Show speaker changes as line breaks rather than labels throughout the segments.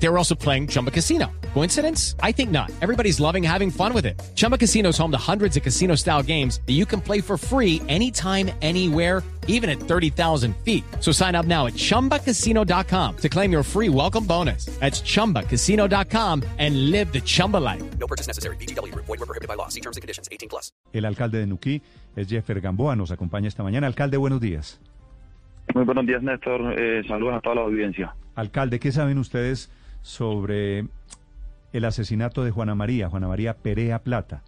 They were also playing Chumba Casino. Coincidence? I think not. Everybody's loving having fun with it. Chumba Casino is home to hundreds of casino style games that you can play for free anytime, anywhere, even at 30,000 feet. So sign up now at chumbacasino.com to claim your free welcome bonus. That's chumbacasino.com and live the Chumba life.
No purchase necessary. BGW. Void were prohibited by law. See terms and conditions. 18 plus.
El alcalde de Nuquí es Jeffer Gamboa, nos acompaña esta mañana. Alcalde, buenos días.
Muy buenos días, Néstor. Eh, saludos a toda la audiencia.
Alcalde, ¿qué saben ustedes sobre el asesinato de Juana María, Juana María Perea Plata?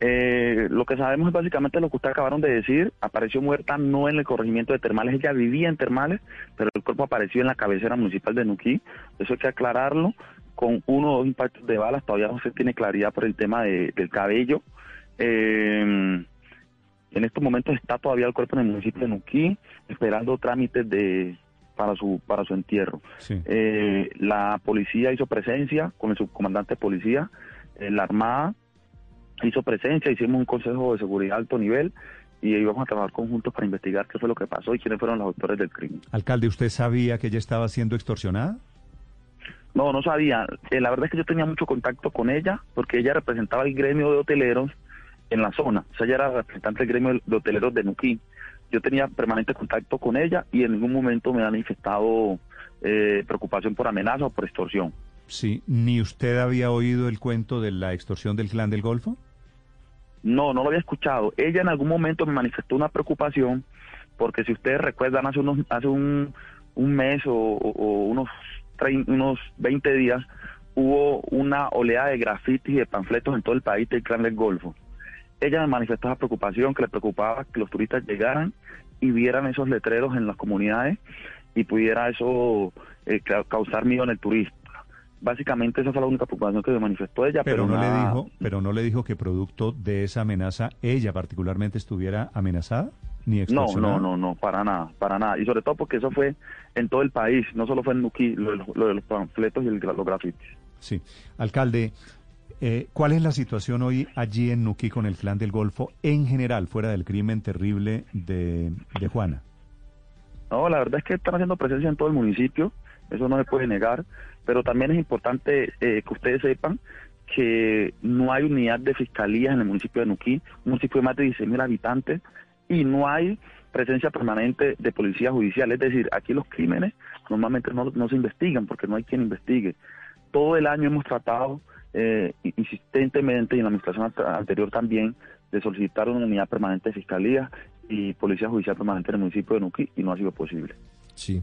Eh, lo que sabemos es básicamente lo que ustedes acabaron de decir. Apareció muerta no en el corregimiento de Termales, ella vivía en Termales, pero el cuerpo apareció en la cabecera municipal de Nuquí. Eso hay que aclararlo. Con uno o dos impactos de balas, todavía no se tiene claridad por el tema de- del cabello. Eh, en estos momentos está todavía el cuerpo en el municipio de Nuquí, esperando trámites de para su para su entierro.
Sí.
Eh, la policía hizo presencia con el subcomandante de policía, eh, la Armada hizo presencia, hicimos un consejo de seguridad de alto nivel y íbamos a trabajar conjuntos para investigar qué fue lo que pasó y quiénes fueron los autores del crimen.
Alcalde, ¿usted sabía que ella estaba siendo extorsionada?
No, no sabía. Eh, la verdad es que yo tenía mucho contacto con ella porque ella representaba el gremio de hoteleros en la zona. O sea, ella era representante del gremio de hoteleros de Nuquí. Yo tenía permanente contacto con ella y en ningún momento me ha manifestado eh, preocupación por amenaza o por extorsión.
Sí. ¿Ni usted había oído el cuento de la extorsión del clan del Golfo?
No, no lo había escuchado. Ella en algún momento me manifestó una preocupación porque si ustedes recuerdan hace unos hace un, un mes o unos trein- unos 20 días hubo una oleada de grafitis y de panfletos en todo el país del clan del Golfo. Ella esa preocupación que le preocupaba que los turistas llegaran y vieran esos letreros en las comunidades y pudiera eso eh, ca- causar miedo en el turista. Básicamente esa fue la única preocupación que me manifestó ella,
Pero,
pero,
no le dijo, pero no le dijo que producto de esa amenaza ella particularmente estuviera amenazada ni
No, no, no, no, para nada, para nada. Y sobre todo porque eso fue en todo el país, no solo fue en Nuquí, lo, lo de los panfletos y el, los grafitis.
Sí. Alcalde, eh, ¿cuál es la situación hoy allí en Nuquí con el clan del Golfo en general, fuera del crimen terrible de, Juana?
No, la verdad es que están haciendo presencia en todo el municipio, eso no se puede negar, pero también es importante eh, que ustedes sepan que no hay unidad de fiscalía en el municipio de Nuquí, un municipio de más de 16 mil habitantes, y no hay presencia permanente de policía judicial. Es decir, aquí los crímenes normalmente no, no se investigan porque no hay quien investigue. Todo el año hemos tratado eh, insistentemente y en la administración ant- anterior también de solicitar una unidad permanente de fiscalía y policía judicial permanente en el municipio de Nuquí y no ha sido posible.
Sí.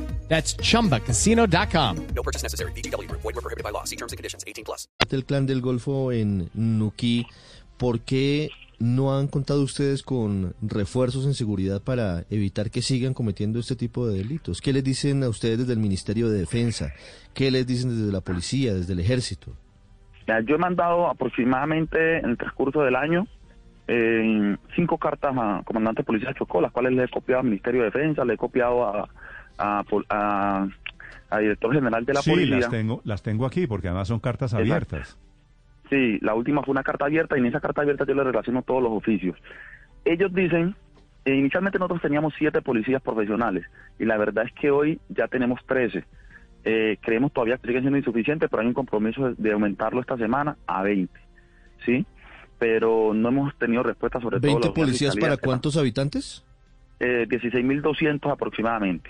That's chumbacasino.com.
No purchase necessary. BGW. Void were prohibited by law. See terms and conditions. 18 plus.
el clan del Golfo en Nuquí, ¿por qué no han contado ustedes con refuerzos en seguridad para evitar que sigan cometiendo este tipo de delitos? ¿Qué les dicen a ustedes desde el Ministerio de Defensa? ¿Qué les dicen desde la policía, desde el ejército?
Ya, Yo he mandado aproximadamente en el transcurso del año eh, cinco cartas a comandante de policía de Chocó, las cuales le he copiado al Ministerio de Defensa, le he copiado a, a, a- a director general de la
sí,
policía.
las tengo, las tengo aquí porque además son cartas
Exacto.
abiertas.
Sí, la última fue una carta abierta y en esa carta abierta yo le relaciono todos los oficios. Ellos dicen, eh, inicialmente nosotros teníamos siete policías profesionales y la verdad es que hoy ya tenemos trece. Eh, creemos todavía que siguen siendo insuficientes, pero hay un compromiso de, aumentarlo esta semana a 20, ¿sí? Pero no hemos tenido respuesta sobre todo.
¿20
los-
policías para cuántos habitantes?
Eh, 16.200 aproximadamente.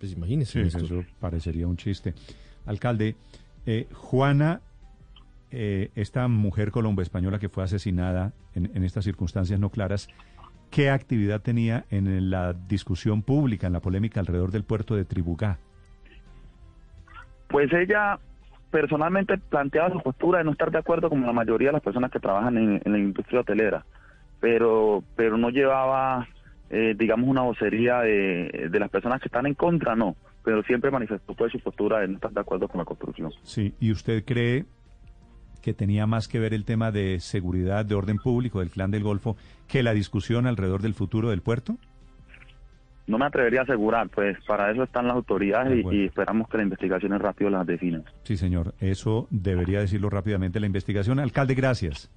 Pues.
Sí,
Néstor.
eso parecería un chiste. Alcalde, eh, Juana, eh, esta mujer colombo-española que fue asesinada en, en estas circunstancias no claras, ¿qué actividad tenía en la discusión pública, en la polémica alrededor del puerto de Tribugá?
Pues ella personalmente planteaba su postura de no estar de acuerdo con la mayoría de las personas que trabajan en, en la industria hotelera. pero, pero no llevaba, eh, digamos, una vocería de, de las personas que están en contra, no, pero siempre manifestó pues, su postura de no estar de acuerdo con la construcción.
Sí, ¿y usted cree que tenía más que ver el tema de seguridad, de orden público del clan del Golfo, que la discusión alrededor del futuro del puerto?
No me atrevería a asegurar, pues para eso están las autoridades
De
y, esperamos que las investigaciones rápido las definen.
Sí, señor, eso debería decirlo rápidamente la investigación. Alcalde, gracias.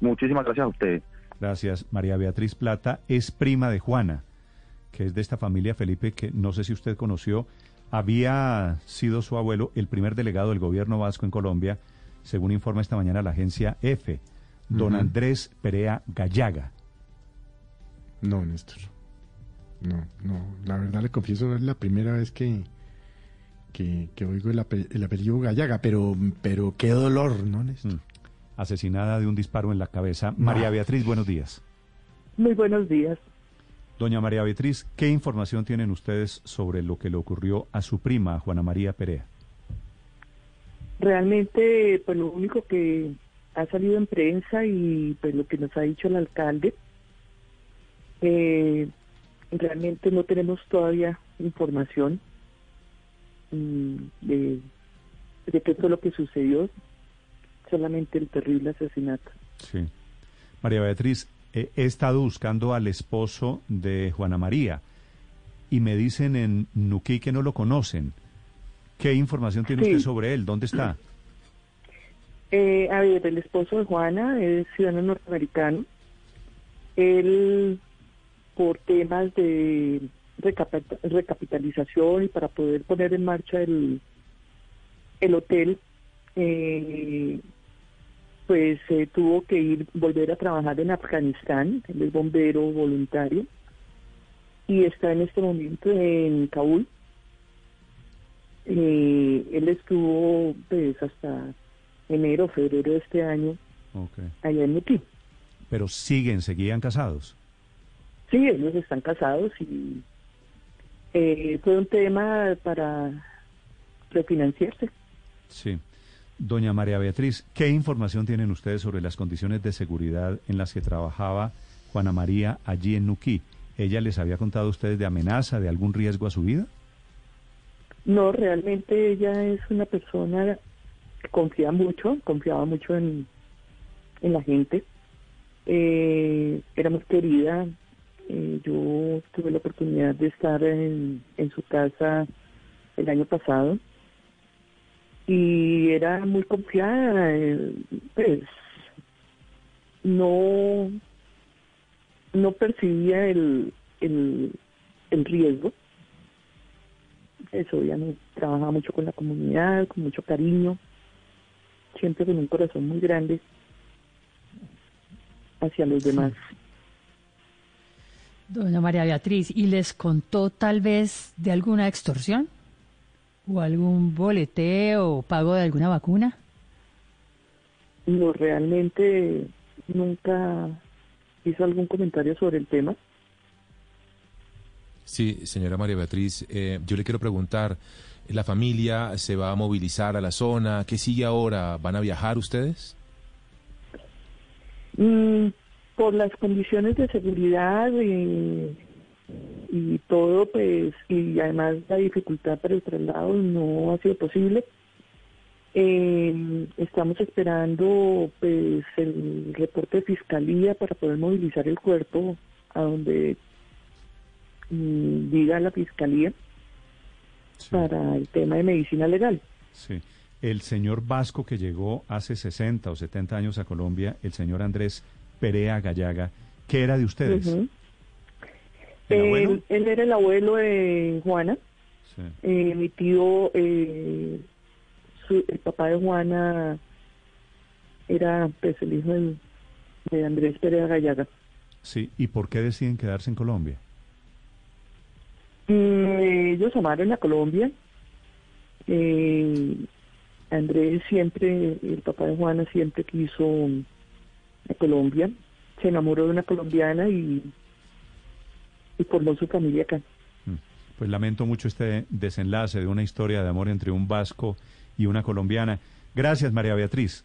Muchísimas gracias a ustedes.
Gracias. María Beatriz Plata es prima de Juana, que es de esta familia Felipe, que no sé si usted conoció, había sido su abuelo el primer delegado del gobierno vasco en Colombia, según informa esta mañana la agencia EFE, don. Andrés Perea Gallaga.
No, Néstor. No, no. La verdad le confieso, no es la primera vez que, que, que oigo el, ape- el apellido Gallaga, pero, pero qué dolor, ¿no, Néstor?
Mm. Asesinada de un disparo en la cabeza. María Beatriz, buenos días.
Muy buenos días.
Doña María Beatriz, ¿qué información tienen ustedes sobre lo que le ocurrió a su prima, Juana María Perea?
Realmente, pues lo único que ha salido en prensa y pues lo que nos ha dicho el alcalde, eh, realmente no tenemos todavía información mm, de, de qué fue lo que sucedió, solamente el terrible asesinato.
Sí. María Beatriz, eh, he estado buscando al esposo de Juana María y me dicen en Nuquí que no lo conocen. ¿Qué información tiene
Sí.
usted sobre él? ¿Dónde está?
Eh, a ver, el esposo de Juana es ciudadano norteamericano. Él, por temas de recapita- recapitalización y para poder poner en marcha el, el hotel, eh, pues eh, tuvo que ir, volver a trabajar en Afganistán. Él es bombero voluntario y está en este momento en Kabul. Eh, él estuvo pues hasta enero, febrero de este año allá en Nuquí.
Pero siguen, seguían casados.
Sí, ellos están casados y eh, fue un tema para refinanciarse.
Sí. Doña María Beatriz, ¿qué información tienen ustedes sobre las condiciones de seguridad en las que trabajaba Juana María allí en Nuquí? ¿Ella les había contado a ustedes de amenaza, de algún riesgo a su vida?
No, realmente ella es una persona que confía mucho, confiaba mucho en, en la gente. Eh, era muy querida. Eh, yo tuve la oportunidad de estar en, en su casa el año pasado y era muy confiada. eh, pues no no percibía el, el, el riesgo eso, ella no- trabajaba mucho con la comunidad, con mucho cariño, siempre con un corazón muy grande hacia los demás.
Doña María Beatriz, ¿y les contó tal vez de alguna extorsión? ¿O algún boleteo o pago de alguna vacuna?
No, realmente nunca hizo algún comentario sobre el tema.
Sí, señora María Beatriz, eh, yo le quiero preguntar, ¿la familia se va a movilizar a la zona? ¿Qué sigue ahora? ¿Van a viajar ustedes?
Mm, por las condiciones de seguridad y, y todo, pues, y además la dificultad para el traslado no ha sido posible. Eh, estamos esperando pues el reporte de fiscalía para poder movilizar el cuerpo a donde mm, diga la fiscalía
Sí.
para el tema de medicina legal.
Sí. El señor vasco que llegó hace 60 o 70 años a Colombia, el señor Andrés Perea Gallaga, ¿qué era de ustedes?
Ujú.
¿El abuelo?
Él, él era el abuelo de Juana.
Sí.
Eh, mi tío, eh, su- el papá de Juana era pues el hijo de Andrés Perea Gallaga.
Sí, ¿y por qué deciden quedarse en Colombia?
Mm, ellos amaron a Colombia. Eh, Andrés siempre, el papá de Juana siempre quiso a Colombia. Se enamoró de una colombiana y, y formó su familia acá.
Mm. Pues lamento mucho este desenlace de una historia de amor entre un vasco y una colombiana. Gracias, María Beatriz.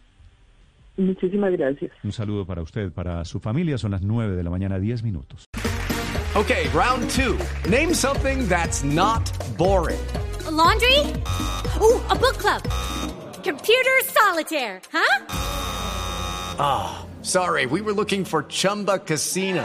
Muchísimas gracias.
Un saludo para usted, para su familia. Son las 9 de la mañana, 10 minutos.
Okay, round two. Name something that's not boring.
A laundry? Ooh, a book club. Computer solitaire, huh?
Ah, sorry, we were looking for Chumba Casino.